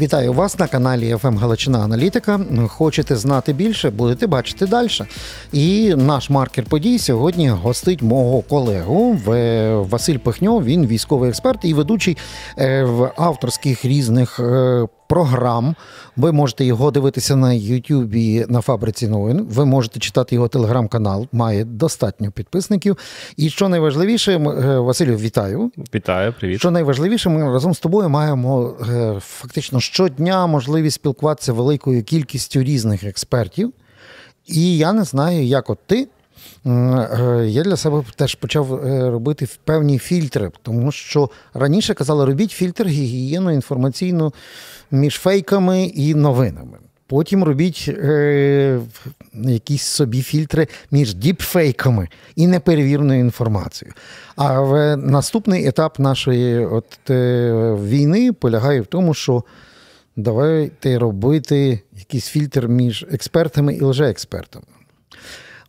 Вітаю вас на каналі «ФМ Галичина Аналітика. Хочете знати більше, будете бачити далі. І наш маркер подій сьогодні гостить мого колегу Василь Пихньо. Він військовий експерт і ведучий е, в авторських різних е, програм. Ви можете його дивитися на Ютубі на фабриці новин. Ви можете читати його телеграм-канал, має достатньо підписників. І що найважливіше, е, Василю, вітаю. Вітаю, привіт. Що найважливіше, ми разом з тобою маємо фактично щодня можливість спілкуватися великою кількістю різних експертів. І я не знаю, як от ти. Е, я для себе теж почав е, робити певні фільтри, тому що раніше казали, робіть фільтр гігієну інформаційну між фейками і новинами. Потім робіть е, якісь собі фільтри між діпфейками і неперевіреною інформацією. А в наступний етап нашої от, е, війни полягає в тому, що давайте робити якийсь фільтр між експертами і лжеекспертами.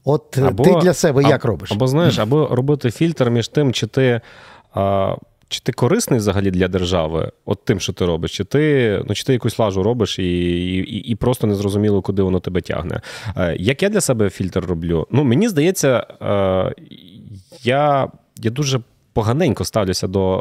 От або, ти для себе як робиш? Або знаєш, або робити фільтр між тим, чи ти. А... Чи ти корисний взагалі для держави, от тим, що ти робиш, чи ти ну, чи ти якусь лажу робиш і і, і просто незрозуміло, куди воно тебе тягне? Е, Як я для себе фільтр роблю? Ну, Мені здається, е, я, я дуже поганенько ставлюся до.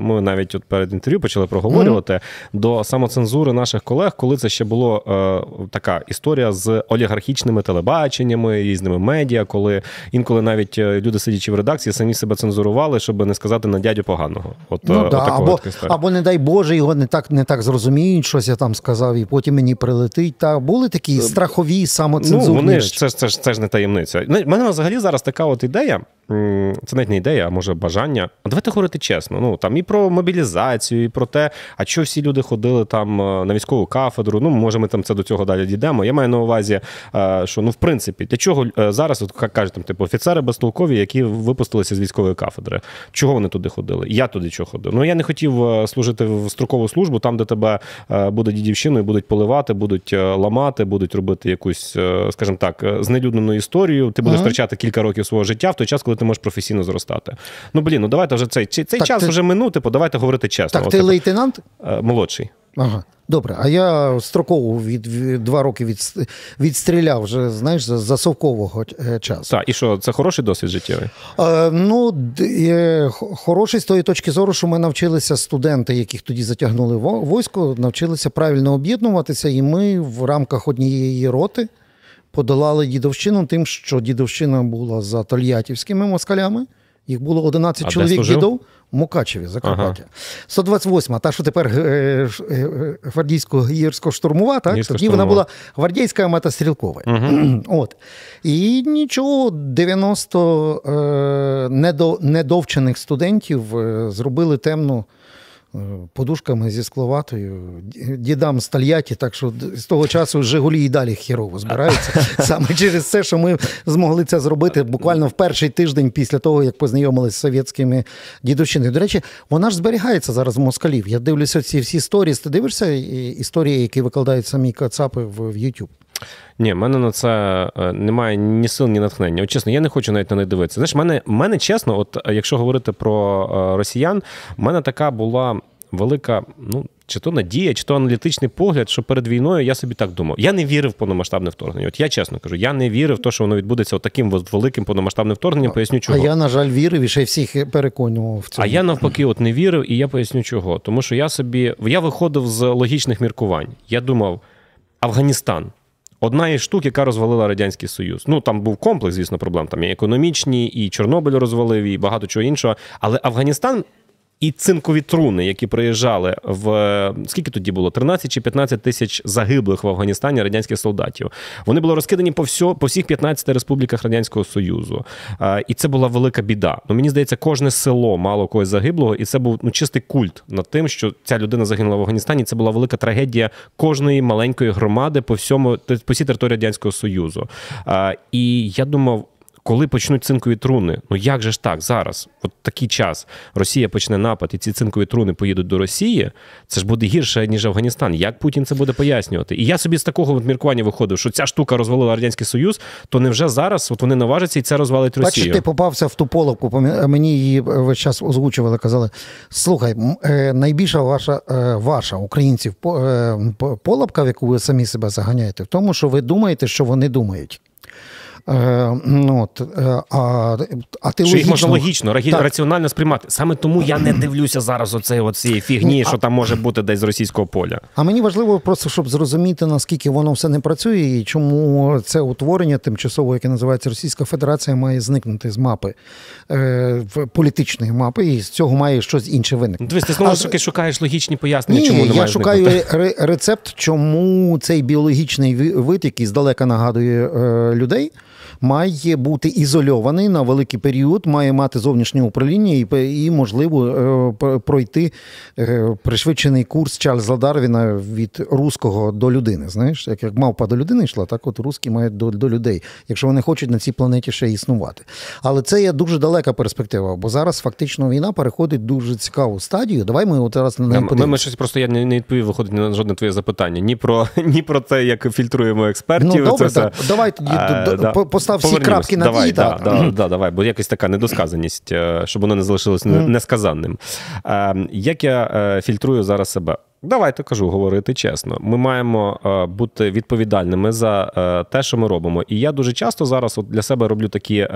Е, ми навіть от перед інтерв'ю почали проговорювати mm-hmm. до самоцензури наших колег, коли це ще було е, така історія з олігархічними телебаченнями, різними медіа, коли інколи навіть е, люди, сидячи в редакції, самі себе цензурували, щоб не сказати на дядю поганого. От, ну, от да, або, або, не дай Боже, його не так не так зрозуміють, щось я там сказав, і потім мені прилетить. Та були такі страхові самоцензурні Ну, вони ж це, це, це, це ж не таємниця. У мене взагалі зараз така от ідея це навіть не ідея, а може бажання. А давайте говорити чесно. Ну там і про мобілізацію, і про те, а що всі люди ходили там е, на військову кафедру. Ну, може, ми там це до цього далі дійдемо. Я маю на увазі, е, що ну, в принципі, для чого е, зараз, от як кажуть, там, типу, офіцери безтолкові, які випустилися з військової кафедри. Чого вони туди ходили? Я туди чого ходив. Ну я не хотів служити в строкову службу, там, де тебе буде дідівщиною, будуть поливати, будуть ламати, будуть робити якусь, скажімо так, знелюднену історію. Ти будеш втрачати кілька років свого життя в той час, коли ти можеш професійно зростати. Ну блін, ну давайте вже цей цей так, час ти... вже минути, типу, давайте говорити чесно. Так, ти лейтенант? Е, молодший. Ага. Добре, а я строково від, від два роки від, відстріляв вже, знаєш, за, за совкового е, часу. Так, і що, це хороший досвід життєвий? Е, ну, е, хороший з тої точки зору, що ми навчилися студенти, яких тоді затягнули в військо, навчилися правильно об'єднуватися, і ми в рамках однієї роти подолали дідовщину тим, що дідовщина була за тольятівськими москалями. Їх було 11 а чоловік дідов в Мукачеві, Закарпаття. Ага. 128-ма, та, що тепер е, е, гвардійсько гірсько штурмова, так? тоді вона була гвардійська метастрілкова. Угу. От. І нічого, 90 е, недовчених студентів зробили темну. Е, подушками зі скловатою, дідам з Тольятті, так що з того часу Жигулі і далі хірово збираються. Саме через це, що ми змогли це зробити буквально в перший тиждень після того, як познайомилися з совєтськими дідовщинами. До речі, вона ж зберігається зараз в москалів. Я дивлюся ці всі сторіс. Ти дивишся історії, які викладають самі Кацапи в YouTube? Ні, в мене на це е, немає ні сил, ні натхнення. От чесно, я не хочу навіть на них дивитися. Знаєш, мене, мене чесно, от е, якщо говорити про е, росіян, в мене така була велика, ну. Чи то надія, чи то аналітичний погляд, що перед війною я собі так думав. Я не вірив в повномасштабне вторгнення. От я чесно кажу, я не вірив в те, що воно відбудеться таким великим повномасштабним вторгненням. Поясню чого. А я, на жаль, вірив і ще всіх переконував в цьому. А я навпаки, от не вірив, і я поясню чого. Тому що я собі я виходив з логічних міркувань. Я думав, Афганістан. Одна із штук, яка розвалила Радянський Союз. Ну там був комплекс, звісно, проблем. Там і економічні, і Чорнобиль розвалив, і багато чого іншого. Але Афганістан і цинкові труни, які приїжджали в скільки тоді було? 13 чи 15 тисяч загиблих в Афганістані радянських солдатів. Вони були розкидані по всьо, по всіх 15 республіках Радянського Союзу. І це була велика біда. Ну мені здається, кожне село мало когось загиблого, і це був ну чистий культ над тим, що ця людина загинула в Афганістані. Це була велика трагедія кожної маленької громади по всьому по всій території радянського союзу. І я думав коли почнуть цинкові труни? Ну як же ж так зараз? От такий час Росія почне напад, і ці цинкові труни поїдуть до Росії. Це ж буде гірше ніж Афганістан. Як Путін це буде пояснювати? І я собі з такого міркування виходив, що ця штука розвалила радянський союз, то невже зараз от вони наважаться і це розвалить Росію? Бачиш, ти попався в ту половку. Мені її весь час озвучували. Казали: слухай, е, найбільша ваша е, ваша українців полапка, в яку ви самі себе заганяєте, в тому, що ви думаєте, що вони думають. Е, ну, от, е, а, а ти Що їх можна логічно, так. раціонально сприймати. Саме тому я не дивлюся зараз оцеї оцієї фігні, що там може бути десь з російського поля. А мені важливо просто, щоб зрозуміти, наскільки воно все не працює, і чому це утворення тимчасово, яке називається Російська Федерація, має зникнути з мапи е, політичної мапи, і з цього має щось інше виникнути. Дивись, ти знову ж таки шукаєш логічні пояснення, Ні, чому не я шукаю рецепт, чому цей біологічний вид, який здалека нагадує е, людей має бути ізольований на великий період, має мати зовнішнє управління і, і можливо, е, пройти е, пришвидшений курс Чарльза Дарвіна від руського до людини. Знаєш, як як мавпа до людини йшла, так от русські мають до, до людей, якщо вони хочуть на цій планеті ще існувати. Але це є дуже далека перспектива, бо зараз фактично війна переходить дуже цікаву стадію. Давай ми от зараз на неї. Ми, ми щось просто я не, не відповів, виходить на жодне твоє запитання. Ні про ні про те, як фільтруємо експертів. Ну, добре, це так, все. давай а, да постав всі крапки на давай, і. Да, да, да, давай, бо якась така недосказаність, е, щоб воно не залишилось несказанним. Е, як я е, фільтрую зараз себе? Давайте кажу, говорити чесно. Ми маємо бути відповідальними за те, що ми робимо. І я дуже часто зараз от для себе роблю такі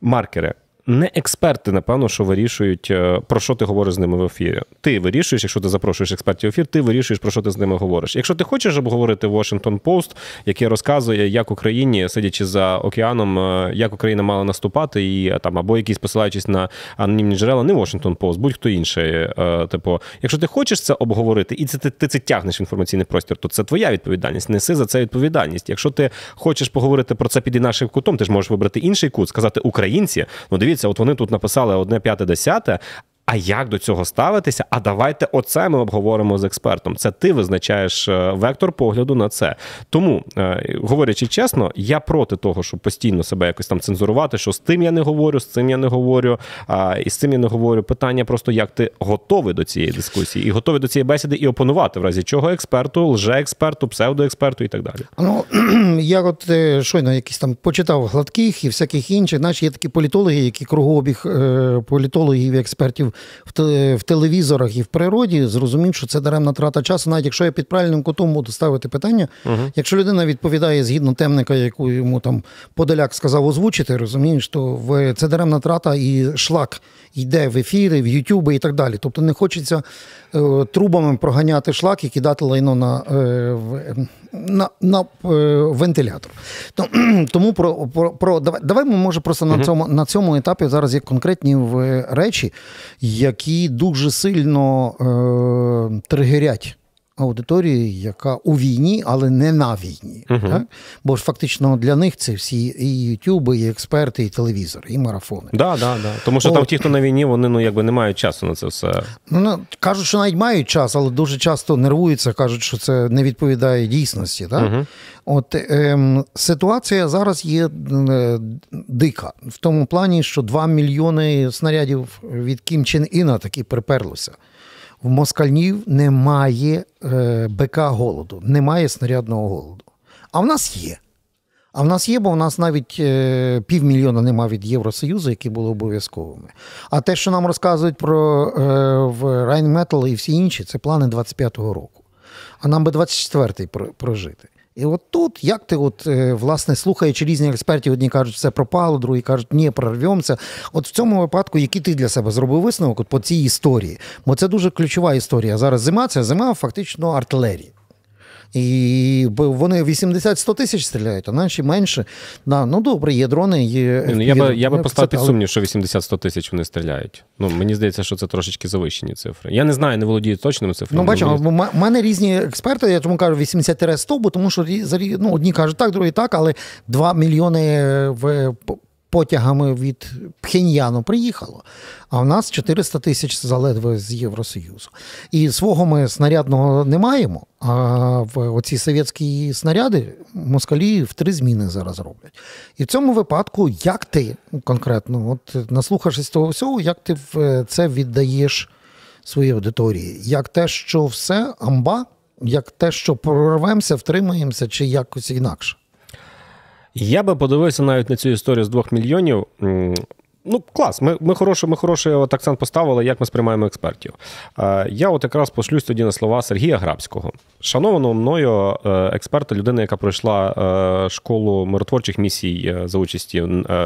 маркери не експерти, напевно, що вирішують, е, про що ти говориш з ними в ефірі. Ти вирішуєш, якщо ти запрошуєш експертів в ефір, ти вирішуєш, про що ти з ними говориш. Якщо ти хочеш обговорити Washington Post, яке розказує, як Україні, сидячи за океаном, е, як Україна мала наступати, і е, там або якісь посилаючись на анонімні джерела, не Washington Post, будь-хто інший. Типу, якщо ти хочеш це обговорити, і це ти, ти це тягнеш в інформаційний простір, то це твоя відповідальність. Неси за це відповідальність. Якщо ти хочеш поговорити про це під нашим кутом, ти ж можеш вибрати інший кут, сказати українці. Ну дивіться, от вони тут написали одне п'яте десяте. А як до цього ставитися? А давайте оце ми обговоримо з експертом. Це ти визначаєш е, вектор погляду на це. Тому, е, говорячи чесно, я проти того, щоб постійно себе якось там цензурувати, що з тим я не говорю, з цим я не говорю, а і з цим я не говорю. Питання просто як ти готовий до цієї дискусії і готовий до цієї бесіди і опонувати в разі чого експерту, лже-експерту, псевдоексперту і так далі. Ну я от е, щойно якісь там почитав гладких і всяких інших. Наші є такі політологи, які кругообіг політологів і експертів в телевізорах і в природі, зрозумів, що це даремна трата часу. Навіть якщо я під правильним кутом буду ставити питання, uh якщо людина відповідає згідно темника, яку йому там Подоляк сказав озвучити, розумієш, то це даремна трата і шлак йде в ефіри, в Ютуби і так далі. Тобто не хочеться е, трубами проганяти шлак і кидати лайно на е, на, на е, вентилятор. Тому про про, про давай, давай ми може просто на цьому на цьому етапі зараз є конкретні речі, які дуже сильно е, тригерять аудиторії, яка у війні, але не на війні. Uh-huh. Так? Бо ж фактично для них це всі і Ютуби, і експерти, і телевізори, і марафони. Да, да, да. Тому що От. там ті, хто на війні, вони ну якби не мають часу на це все. Ну, Кажуть, що навіть мають час, але дуже часто нервуються, кажуть, що це не відповідає дійсності. Так? Uh-huh. От ем, ситуація зараз є е, дика в тому плані, що 2 мільйони снарядів від Кім Чен Іна таки приперлося в москальнів немає е, БК голоду, немає снарядного голоду. А в нас є. А в нас є, бо в нас навіть е, півмільйона нема від Євросоюзу, які були обов'язковими. А те, що нам розказують про е, в Rheinmetall і всі інші, це плани 25-го року. А нам би 24-й прожити. І от тут, як ти, от, е, власне, слухаючи різних експертів, одні кажуть, все пропало, другі кажуть, ні, прорвемося. От в цьому випадку, який ти для себе зробив висновок от по цій історії? Бо це дуже ключова історія. Зараз зима це зима фактично артилерії. І вони 80-100 тисяч стріляють, а наші менше. Да, Ну добре, є дрони, є. Ну, я би я би поставив під сумнів, що 80-100 тисяч вони стріляють. Ну, Мені здається, що це трошечки завищені цифри. Я не знаю, не володію точними цифрами. Ну, бачимо, в мене різні експерти, я тому кажу 80-100, бо тому що ну, одні кажуть так, другі так, але 2 мільйони в потягами від Пхеньяну приїхало. А в нас 400 тисяч заледве з Євросоюзу. І свого ми снарядного не маємо. А в оці совєтські снаряди москалі в три зміни зараз роблять. І в цьому випадку, як ти конкретно, от наслухавшись того всього, як ти це віддаєш своїй аудиторії? Як те, що все амба, як те, що прорвемося, втримаємося, чи якось інакше? Я би подивився навіть на цю історію з двох мільйонів. Ну, клас, ми ми, хороший ми хороший от акцент поставили, як ми сприймаємо експертів. Е, Я от якраз пошлюсь тоді на слова Сергія Грабського, шанованого мною е, експерта, людина, яка пройшла е, школу миротворчих місій за участі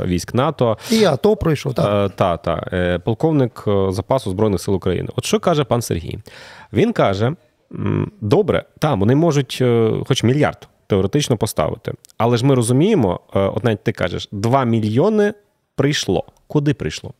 військ НАТО. І АТО пройшов, так. Та, та, полковник запасу Збройних сил України. От що каже пан Сергій? Він каже: добре, там вони можуть, хоч мільярд теоретично поставити. Але ж ми розуміємо, е, от навіть ти кажеш, 2 мільйони прийшло. Куди прийшло?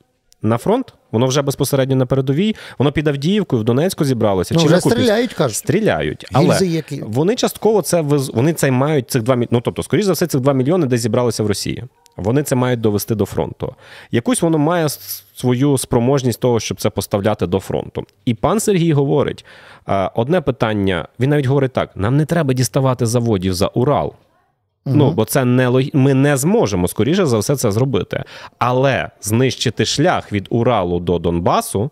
На фронт? Воно вже безпосередньо на передовій, воно під Авдіївкою в Донецьку зібралося. Ну, Чи вже стріляють, кажуть. Стріляють. Але які? вони частково це вони це мають цих 2 мільйони. Ну, тобто, скоріш за все, цих 2 мільйони десь зібралися в Росії. Вони це мають довести до фронту. Якусь воно має свою спроможність того, щоб це поставляти до фронту. І пан Сергій говорить: одне питання: він навіть говорить так: нам не треба діставати заводів за Урал. Угу. Ну, бо це не ми не зможемо, скоріше за все, це зробити. Але знищити шлях від Уралу до Донбасу.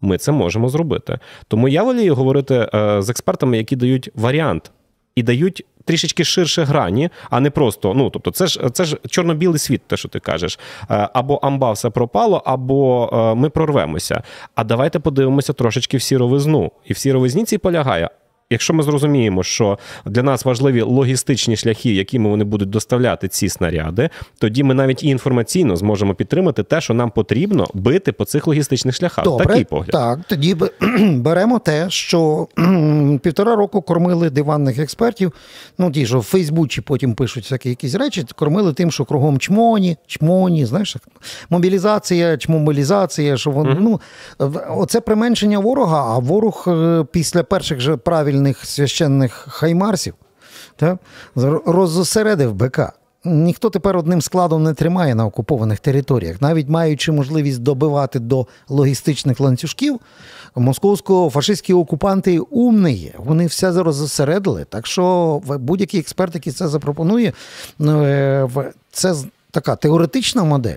Ми це можемо зробити. Тому я волію говорити е, з експертами, які дають варіант і дають трішечки ширше грані, а не просто. Ну тобто, це ж це ж чорно-білий світ, те, що ти кажеш. Е, або амба все пропало, або е, ми прорвемося. А давайте подивимося трошечки в сіровизну. І в сіровизні цій полягає. Якщо ми зрозуміємо, що для нас важливі логістичні шляхи, якими вони будуть доставляти ці снаряди, тоді ми навіть і інформаційно зможемо підтримати те, що нам потрібно бити по цих логістичних шляхах. Добре, Такий погляд. Так, тоді беремо те, що півтора року кормили диванних експертів. Ну ті, що в Фейсбуці потім пишуть всякі якісь речі, кормили тим, що кругом чмоні, чмоні, знаєш, мобілізація, чмобілізація, що воно mm ну оце применшення ворога. А ворог е, після перших же правильних правильних священних хаймарсів, так, роззосередив БК. Ніхто тепер одним складом не тримає на окупованих територіях, навіть маючи можливість добивати до логістичних ланцюжків, московсько-фашистські окупанти умні, вони все роззосередили. Так що будь-який експерт, який це запропонує, ну, е, це така теоретична модель.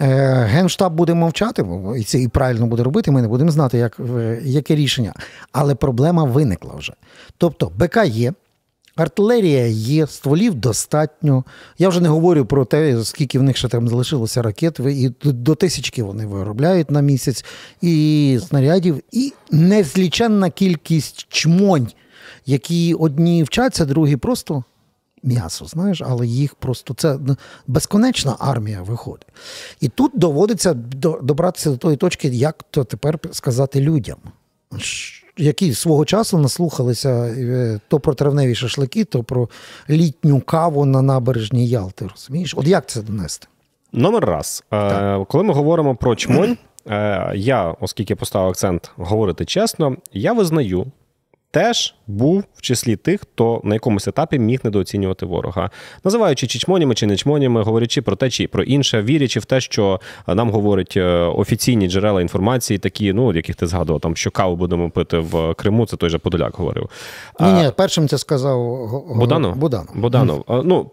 Е, Генштаб буде мовчати, і це і правильно буде робити. Ми не будемо знати, як, яке рішення. Але проблема виникла вже. Тобто, БК є. Артилерія є, стволів достатньо. Я вже не говорю про те, скільки в них ще там залишилося ракет, і до тисячки вони виробляють на місяць, і снарядів, і незліченна кількість чмонь, які одні вчаться, другі просто м'ясо, знаєш, але їх просто це безконечна армія виходить. І тут доводиться добратися до тої точки, як то тепер сказати людям, які свого часу наслухалися е, то про травневі шашлики, то про літню каву на набережній Ялти. Розумієш? От як це донести? Номер раз, е, так. коли ми говоримо про чмонь, е, я, оскільки поставив акцент говорити чесно, я визнаю теж був в числі тих, хто на якомусь етапі міг недооцінювати ворога, називаючи чичмонями чи нечмонями, говорячи про те, чи про інше, вірячи в те, що нам говорять е, офіційні джерела інформації, такі, ну яких ти згадував, там що каву будемо пити в Криму. Це той же Подоляк говорив. Ні, ні, першим це сказав Буданов. Буданов. Буданов. Mm. Ну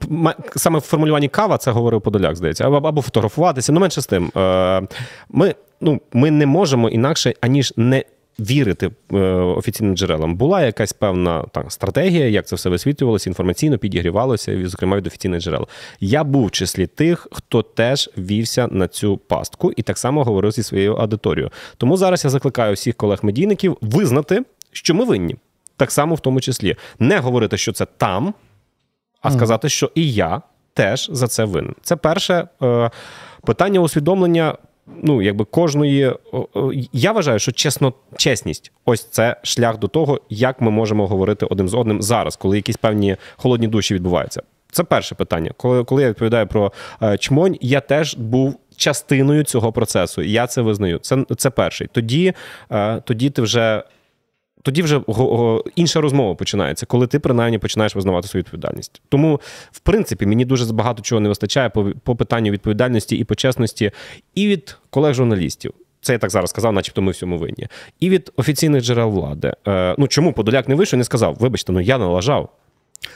саме в формулюванні кава це говорив Подоляк, здається, або, фотографуватися. Ну менше з тим. Е, ми, ну, Ми не можемо інакше аніж не вірити е, офіційним джерелам. Була якась певна так, стратегія, як це все висвітлювалося, інформаційно підігрівалося, зокрема від офіційних джерел. Я був в числі тих, хто теж вівся на цю пастку і так само говорив зі своєю аудиторією. Тому зараз я закликаю всіх колег-медійників визнати, що ми винні. Так само в тому числі не говорити, що це там, а сказати, що і я теж за це винен. Це перше е, питання усвідомлення ну, якби кожної. Я вважаю, що чесно, чесність ось це шлях до того, як ми можемо говорити один з одним зараз, коли якісь певні холодні душі відбуваються. Це перше питання. Коли коли я відповідаю про е, чмонь, я теж був частиною цього процесу. Я це визнаю. Це це перший. Тоді, е, Тоді ти вже тоді вже інша розмова починається, коли ти принаймні починаєш визнавати свою відповідальність. Тому, в принципі, мені дуже багато чого не вистачає по, по питанню відповідальності і почесності, і від колег-журналістів. Це я так зараз сказав, начебто ми всьому винні. І від офіційних джерел влади. Е, ну чому Подоляк не вийшов і не сказав, вибачте, ну я налажав.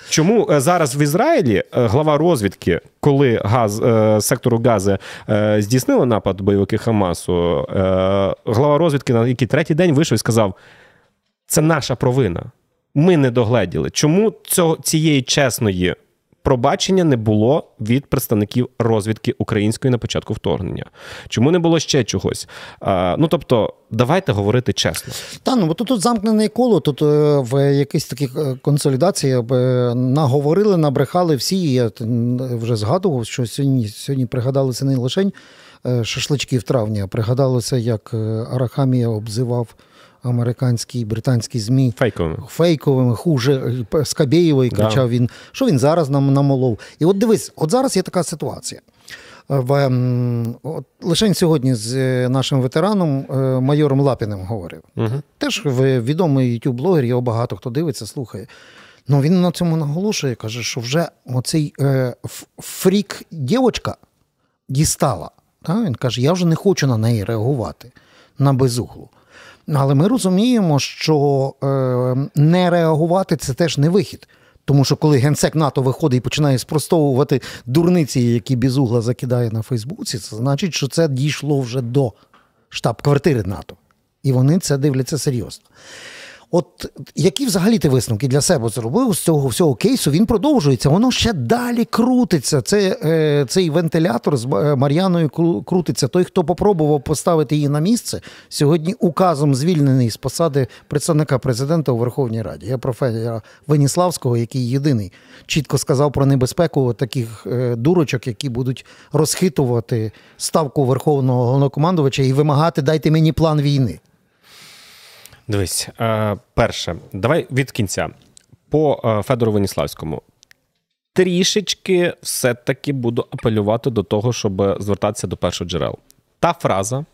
Чому е, зараз в Ізраїлі е, глава розвідки, коли газ е, сектору Гази здійснили напад бойовики Хамасу, глава розвідки на який третій день вийшов і сказав: це наша провина. Ми не догледіли. Чому цього, цієї чесної пробачення не було від представників розвідки української на початку вторгнення? Чому не було ще чогось? А, Ну тобто, давайте говорити чесно. Та ну бо тут, тут замкнене коло. Тут е, в якійсь такій е, консолідації е, наговорили, набрехали всі. Я вже згадував, що сьогодні сьогодні пригадалися не лише шашлички в травні, а пригадалося, як Арахамія обзивав американські і британські ЗМІ фейковими, фейковими хуже Скабєєвої кричав да. він, що він зараз нам намолов. І от дивись, от зараз є така ситуація. В, от, Лише сьогодні з е, нашим ветераном е, майором Лапіним говорив. Угу. Теж відомий youtube блогер його багато хто дивиться, слухає. Ну він на цьому наголошує, каже, що вже оцей е, фрік дівочка дістала. Та? Він каже, я вже не хочу на неї реагувати на безуглу. Але ми розуміємо, що е, не реагувати це теж не вихід. Тому що коли генсек НАТО виходить і починає спростовувати дурниці, які Бізугла закидає на Фейсбуці, це значить, що це дійшло вже до штаб-квартири НАТО. І вони це дивляться серйозно. От які взагалі ти висновки для себе зробив з цього всього кейсу? Він продовжується, воно ще далі крутиться. Це, е, Цей вентилятор з е, Мар'яною крутиться. Той, хто попробував поставити її на місце, сьогодні указом звільнений з посади представника президента у Верховній Раді. Я професора Веніславського, який єдиний чітко сказав про небезпеку таких е, дурочок, які будуть розхитувати ставку верховного головнокомандувача і вимагати дайте мені план війни. Дивись, е, перше, давай від кінця. По е, Федору Веніславському. Трішечки все-таки буду апелювати до того, щоб звертатися до першого джерел. Та фраза,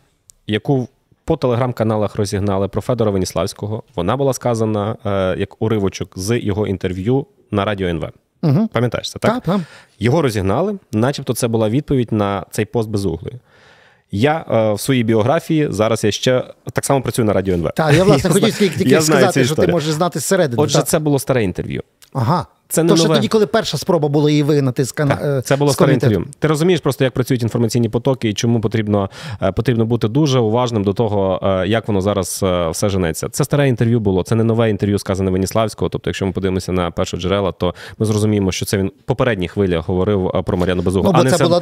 яку по телеграм-каналах розігнали про Федора Веніславського, вона була сказана е, як уривочок з його інтерв'ю на радіо НВ. Угу. Пам'ятаєш це, так? Так, так? Його розігнали, начебто, це була відповідь на цей пост безуглої. Я е, в своїй біографії зараз я ще так само працюю на радіо НВ. Так, я власне хотів тільки сказати, що ти можеш знати зсередини. Отже, так. це було старе інтерв'ю. Ага. Це не То, що тоді, коли перша спроба була її вигнати з кана... Так, Це було старе інтерв'ю. Ти розумієш просто, як працюють інформаційні потоки і чому потрібно е, потрібно бути дуже уважним до того, е, як воно зараз е, все женеться. Це старе інтерв'ю було, це не нове інтерв'ю, сказане Веніславського. Тобто, якщо ми подивимося на перше джерела, то ми зрозуміємо, що це він попередній хвилі говорив про Мар'яну Безугу. Ну, бо це, це була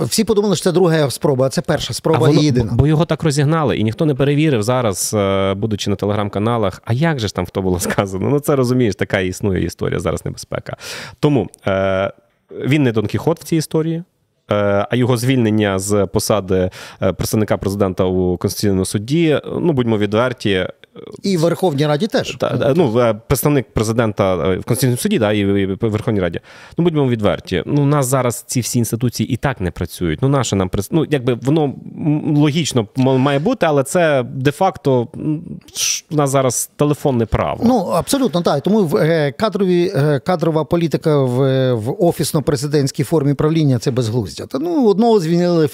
всі подумали, що це друга спроба, а це перша спроба а воно, і єдина. Бо його так розігнали, і ніхто не перевірив зараз, будучи на телеграм-каналах. А як же ж там хто було сказано? Ну це розумієш, така існує історія зараз небезпека. Тому е, він не Дон Кіхот в цій історії. Е, а його звільнення з посади е, представника президента у Конституційному суді, ну будьмо відверті, і в Верховній Раді теж. Та, ну, е, Представник президента е, в Конституційному суді, да, і в Верховній Раді. Ну, будьмо відверті. Ну, у нас зараз ці всі інституції і так не працюють. Ну, наше нам ну, якби воно логічно має бути, але це де-факто у нас зараз телефонне право. Ну, абсолютно так. Тому е, кадрові, кадрова політика в в офісно-президентській формі правління це безглуздя. Та, ну, Одного звільнили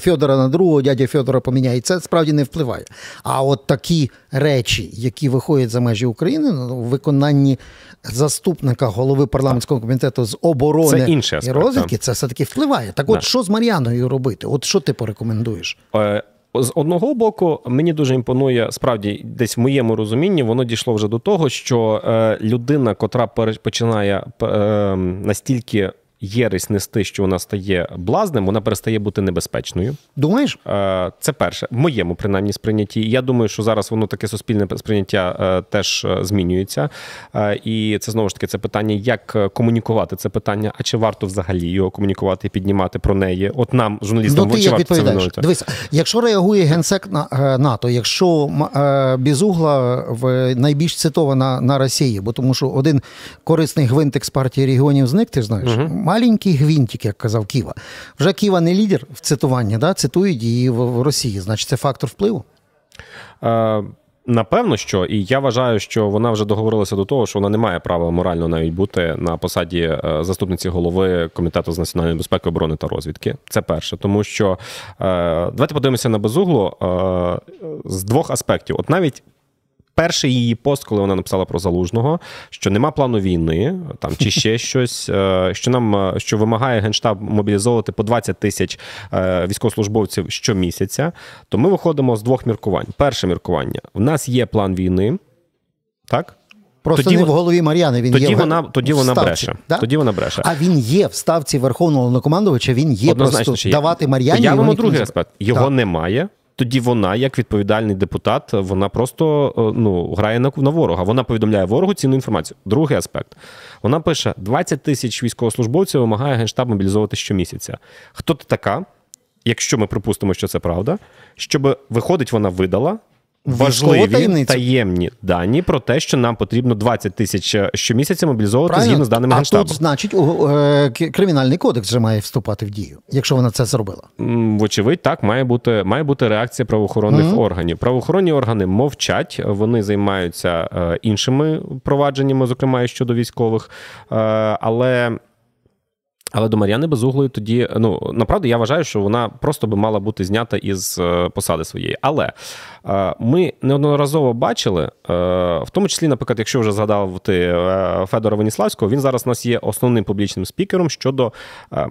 Федора на другого, дядя Федора поміняє. Це справді не впливає. А от такі речі які виходять за межі України, ну, у виконанні заступника голови парламентського комітету з оборони це і розвідки, це все таки впливає. Так, от да. що з Мар'яною робити? От що ти порекомендуєш? Е, з одного боку, мені дуже імпонує справді, десь в моєму розумінні, воно дійшло вже до того, що е, людина, котра починає е, настільки єресь нести, що вона стає блазнем, вона перестає бути небезпечною. Думаєш? Е, це перше, в моєму принаймні сприйнятті. Я думаю, що зараз воно таке суспільне сприйняття е, теж е, змінюється. І це знову ж таки це питання, як комунікувати це питання, а чи варто взагалі його комунікувати і піднімати про неї? От нам, журналістам, ну, ти як відповідаєш? це Дивись, якщо реагує генсек на НАТО, якщо Бізугла в найбільш цитована на Росії, бо тому що один корисний гвинтик з партії регіонів зник, ти знаєш. Угу маленький гвинтик, як казав Ківа. Вже Ківа не лідер в цитуванні, да? цитують її в Росії. Значить, це фактор впливу. Е, Напевно, що і я вважаю, що вона вже договорилася до того, що вона не має права морально навіть бути на посаді е, заступниці голови комітету з національної безпеки, оборони та розвідки. Це перше, тому що е, давайте подивимося на безуглу е, з двох аспектів. От навіть перший її пост, коли вона написала про залужного, що нема плану війни, там чи ще щось, е, що нам е, що вимагає генштаб мобілізовувати по 20 тисяч е, військовослужбовців щомісяця, то ми виходимо з двох міркувань. Перше міркування: в нас є план війни, так. Просто тоді, не в голові Мар'яни. Він тоді є вона, тоді вона ставці, бреше. Да? Тоді вона бреше. А він є в ставці верховного головнокомандувача, він є Однозначно, просто є. давати Мар'яні. Я вам другий аспект. Його Так. немає. Тоді вона, як відповідальний депутат, вона просто е, ну, грає на, на ворога. Вона повідомляє ворогу цінну інформацію. Другий аспект. Вона пише: 20 тисяч військовослужбовців вимагає генштаб мобілізовувати щомісяця. Хто ти така? Якщо ми припустимо, що це правда, щоб виходить, вона видала важливі таємні дані про те, що нам потрібно 20 тисяч е, щомісяця мобілізовувати Правильно? згідно з даними а генштабу. тут, значить, у- е, кримінальний кодекс вже має вступати в дію, якщо вона це зробила. Вочевидь, так має бути має бути реакція правоохоронних органів. Правоохоронні органи мовчать, вони займаються е, іншими провадженнями, зокрема і щодо військових. Але. Але до Мар'яни Безуглої тоді, ну направду, я вважаю, що вона просто би мала бути знята із посади своєї. Але ми неодноразово бачили, е, в тому числі, наприклад, якщо вже згадав ти е, Федора Веніславського, він зараз у нас є основним публічним спікером щодо е,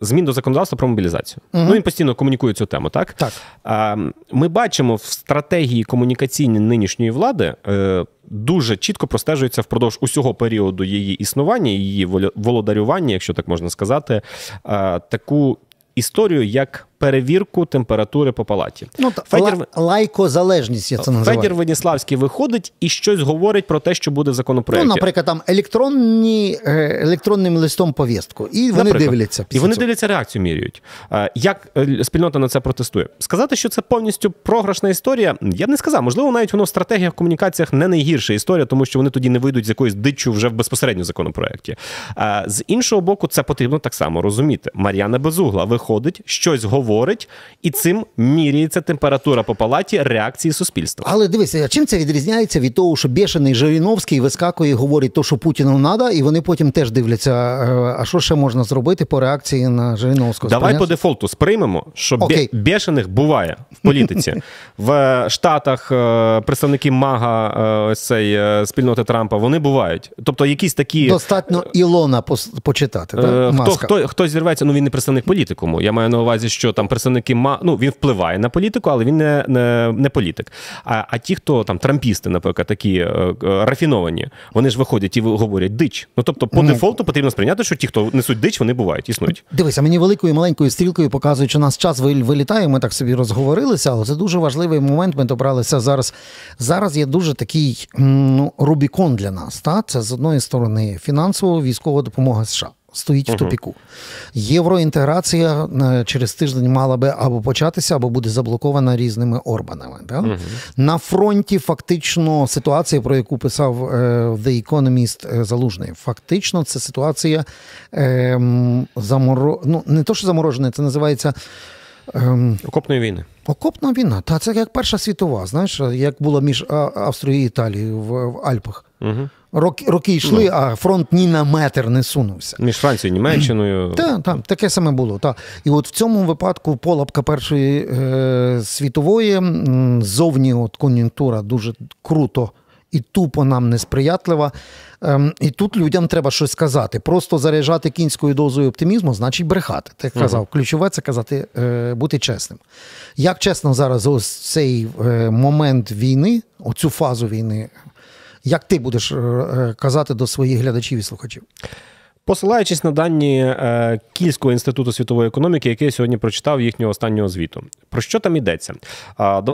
змін до законодавства про мобілізацію. Ну він постійно комунікує цю тему, так? Так. Ми бачимо в стратегії комунікаційній нинішньої влади е, дуже чітко простежується впродовж усього періоду її існування, її володарювання, якщо так можна сказати, е, таку історію, як перевірку температури по палаті. Ну, та, Федір, ла- лайкозалежність, я це називаю. Федір Веніславський виходить і щось говорить про те, що буде в Ну, наприклад, там електронні, е, електронним листом повістку. І вони Наприклад. дивляться. І вони цього. дивляться реакцію міряють. Як е, спільнота на це протестує? Сказати, що це повністю програшна історія, я б не сказав. Можливо, навіть воно в стратегіях, комунікаціях не найгірша історія, тому що вони тоді не вийдуть з якоюсь диччю вже в безпосередньо законопроекті. З іншого боку, це потрібно так само розуміти. Мар'яна Безугла виходить, щось говорить, і цим міряється температура по палаті реакції суспільства. Але дивися, а чим це відрізняється від того, що бешений Жириновський вискакує і говорить то, що Путіну треба, і вони потім теж дивляться, е, а що ще можна зробити по реакції на Жириновського. Давай Сприйняв- по дефолту сприймемо, що Окей. бешених буває в політиці. В Штатах е, представники МАГА, е, ось цей е, спільноти Трампа, вони бувають. Тобто якісь такі. Достатньо Ілона почитати. Е? Хто, Маска. хто, хто зірветься, ну він не представник політикуму. Я маю на увазі, що там представники ма ну він впливає на політику, але він не, не, не політик. А, а ті, хто там трампісти, наприклад, такі е, е, рафіновані, вони ж виходять і говорять дич. Ну тобто, по дефолту потрібно сприйняти, що ті, хто несуть дич, вони бувають, існують. Дивися, мені великою і маленькою стрілкою показують, що у нас час вил- вилітає. Ми так собі розговорилися, але це дуже важливий момент. Ми добралися зараз. Зараз є дуже такий ну, Рубікон для нас. Та? Це з одної сторони фінансово військова допомога США. Стоїть в тупіку. Євроінтеграція е, через тиждень мала би або початися, або буде заблокована різними Орбанами. Да? На фронті фактично ситуація, про яку писав е, The Economist е, Залужний, фактично це ситуація е, м, заморо... ну, не то, що заморожена, це називається. Ем, Окопної війни. Окопна війна. Та це як Перша світова, знаєш, як було між Австрією і Італією в, в Альпах. Угу. Роки, роки йшли, а фронт ні на метр не сунувся. Між Францією і Німеччиною. Так, так, таке саме було. Та. І от в цьому випадку полапка Першої е, світової, зовні от кон'юнктура дуже круто і тупо нам несприятлива. Ем, і тут людям треба щось сказати. Просто заряджати кінською дозою оптимізму, значить брехати. Ти казав, ключове це казати, е, бути чесним. Як чесно зараз ось цей е, момент війни, оцю фазу війни, як ти будеш е, е, казати до своїх глядачів і слухачів? Посилаючись на дані е, Кільського інституту світової економіки, який я сьогодні прочитав їхнього останнього звіту. Про що там йдеться?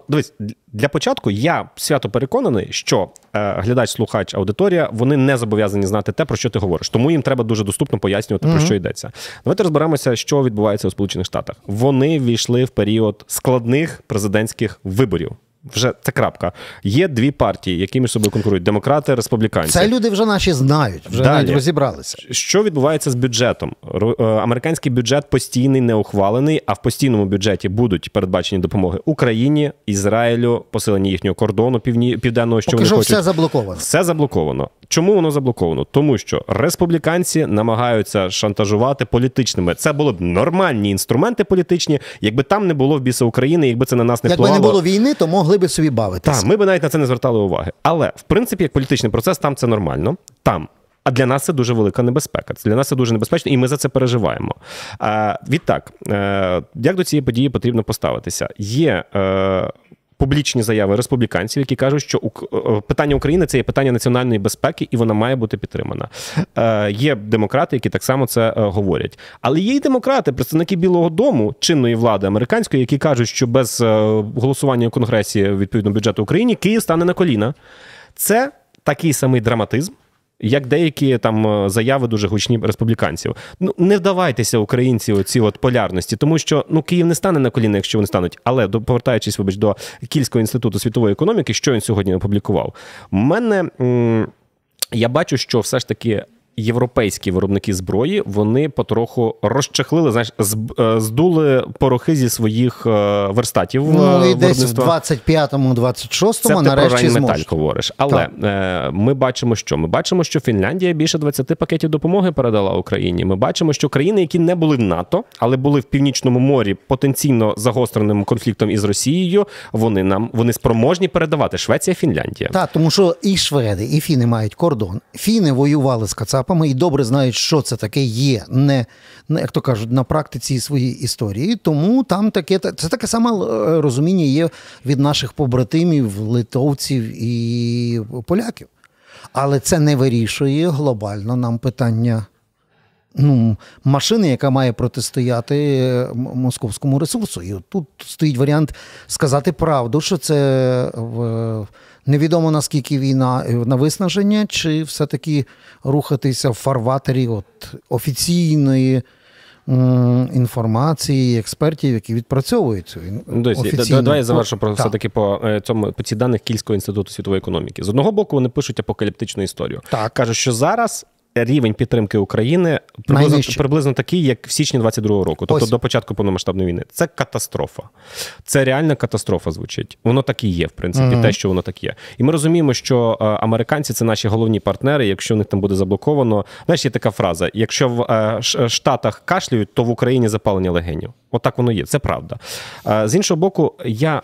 Дивись, для початку я свято переконаний, що глядач, слухач, аудиторія вони не зобов'язані знати те, про що ти говориш. Тому їм треба дуже доступно пояснювати, про що йдеться. Давайте розберемося, що відбувається у Сполучених Штатах. Вони ввійшли в період складних президентських виборів. Вже це крапка. Є дві партії, які між собою конкурують: демократи, республіканці. Це люди вже наші знають, вже Далі. навіть розібралися. Що відбувається з бюджетом? Е, Американський бюджет постійний, не ухвалений, а в постійному бюджеті будуть передбачені допомоги Україні, Ізраїлю, посилення їхнього кордону півні... південного, що Поки вони хочуть. все заблоковано. Все заблоковано. Чому воно заблоковано? Тому що республіканці намагаються шантажувати політичними. Це були б нормальні інструменти політичні, якби там не було в біса України, якби це на нас не Якби впливало. не було війни, то могли би собі бавитися. Так, ми б навіть на це не звертали уваги. Але в принципі, як політичний процес, там це нормально. Там. А для нас це дуже велика небезпека. Це для нас це дуже небезпечно, і ми за це переживаємо. Відтак, е, як до цієї події потрібно поставитися? Є. Е, Публічні заяви республіканців, які кажуть, що Ук- е, питання України це є питання національної безпеки, і вона має бути підтримана. Е, є демократи, які так само це е, говорять. Але є й демократи, представники Білого Дому, чинної влади американської, які кажуть, що без е, голосування у Конгресі відповідно бюджету України Київ стане на коліна. Це такий самий драматизм. Як деякі там е, заяви дуже гучні республіканців. Ну не вдавайтеся, українці, у ці от полярності, тому що ну Київ не стане на коліна, якщо вони стануть. Але до повертаючись, вибач, до Кільського інституту світової економіки, що він сьогодні опублікував? Мене м, я бачу, що все ж таки. Європейські виробники зброї вони потроху розчехлили, знаєш, е, здули порохи зі своїх е, верстатів. Ну е, і десь в виробництва. 25-му, 26-му Це нарешті зможуть. говориш. Але е, ми бачимо, що ми бачимо, що Фінляндія більше 20 пакетів допомоги передала Україні. Ми бачимо, що країни, які не були в НАТО, але були в північному морі потенційно загостреним конфліктом із Росією, вони нам вони спроможні передавати Швеція, Фінляндія. Так, тому що і шведи, і фіни мають кордон. Фіни воювали з кацапами і добре знають, що це таке є, не, не як то кажуть, на практиці своїй історії. Тому там таке це таке саме е, розуміння є від наших побратимів, литовців і поляків. Але це не вирішує глобально нам питання. Ну, машини, яка має протистояти е, московському ресурсу. І тут стоїть варіант сказати правду, що це в, невідомо наскільки війна е, на виснаження, чи все-таки рухатися в фарватері от, офіційної інформації, експертів, які відпрацьовують цю Ну, офіційну. давай я завершу про все-таки по е, цьому по ці даних Кільського інституту світової економіки. З одного боку, вони пишуть апокаліптичну історію. Так. кажуть, що зараз. Рівень підтримки України приблизно, приблизно такий, як в січні 22-го року, тобто Ось. до початку повномасштабної війни. Це катастрофа. Це реальна катастрофа звучить. Воно так і є, в принципі, те, що воно так є. І ми розуміємо, що е, американці це наші головні партнери. Якщо в них там буде заблоковано, знаєш, є така фраза: якщо в е, Штатах кашлюють, то в Україні запалення легенів. Отак воно є. Це правда. Е, з іншого боку, я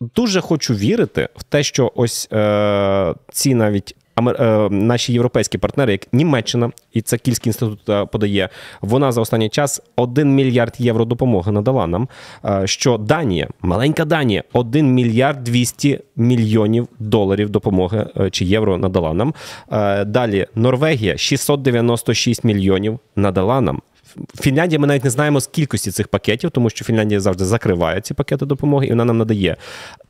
дуже хочу вірити в те, що ось е, ці навіть. Е, Наші європейські партнери, як Німеччина, і це Кільський інститут е, подає, вона за останній час 1 мільярд євро допомоги надала нам. е, Що Данія, маленька Данія, 1 мільярд 200 мільйонів доларів допомоги чи євро надала нам. Далі Норвегія 696 мільйонів надала нам. Фінляндія, ми навіть не знаємо з кількості цих пакетів, тому що Фінляндія завжди закриває ці пакети допомоги, і вона нам надає.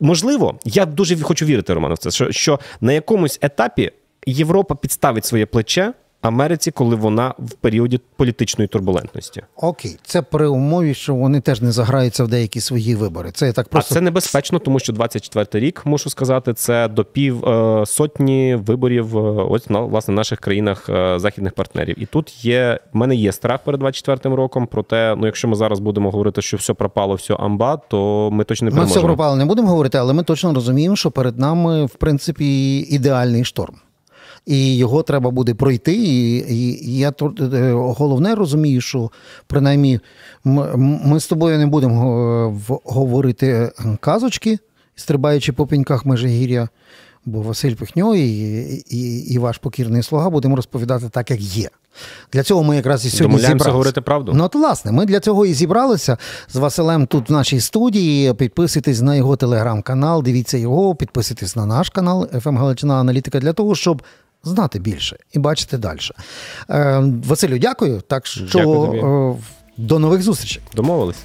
Можливо, я дуже хочу вірити, Роман, в це, що, що на якомусь етапі Європа підставить своє плече Америці, коли вона в періоді політичної турбулентності. Окей, це при умові, що вони теж не заграються в деякі свої вибори. Це я так просто А це небезпечно, тому що 24 рік, мушу сказати, це до пів е, сотні виборів е, ось на власне наших країнах е, західних партнерів. І тут є в мене є страх перед 24 роком. Проте, ну якщо ми зараз будемо говорити, що все пропало, все амба, то ми точно не Ми все пропало не будемо говорити, але ми точно розуміємо, що перед нами, в принципі, ідеальний шторм. І його треба буде пройти. І, і, я тут, е, головне розумію, що принаймні ми з тобою не будемо е, говорити казочки, стрибаючи по пеньках Межигір'я, бо Василь Пихньо і, і, і ваш покірний слуга будемо розповідати так, як є. Для цього ми якраз і сьогодні зібралися. говорити правду? Ну, от, власне, ми для цього і зібралися з Василем тут в нашій студії. Підписуйтесь на його телеграм-канал, дивіться його, підписуйтесь на наш канал «ФМ Галичина Аналітика для того, щоб знати більше і бачити далі. Е, Василю, дякую. Так що Дякую е, до нових зустрічей. Домовились.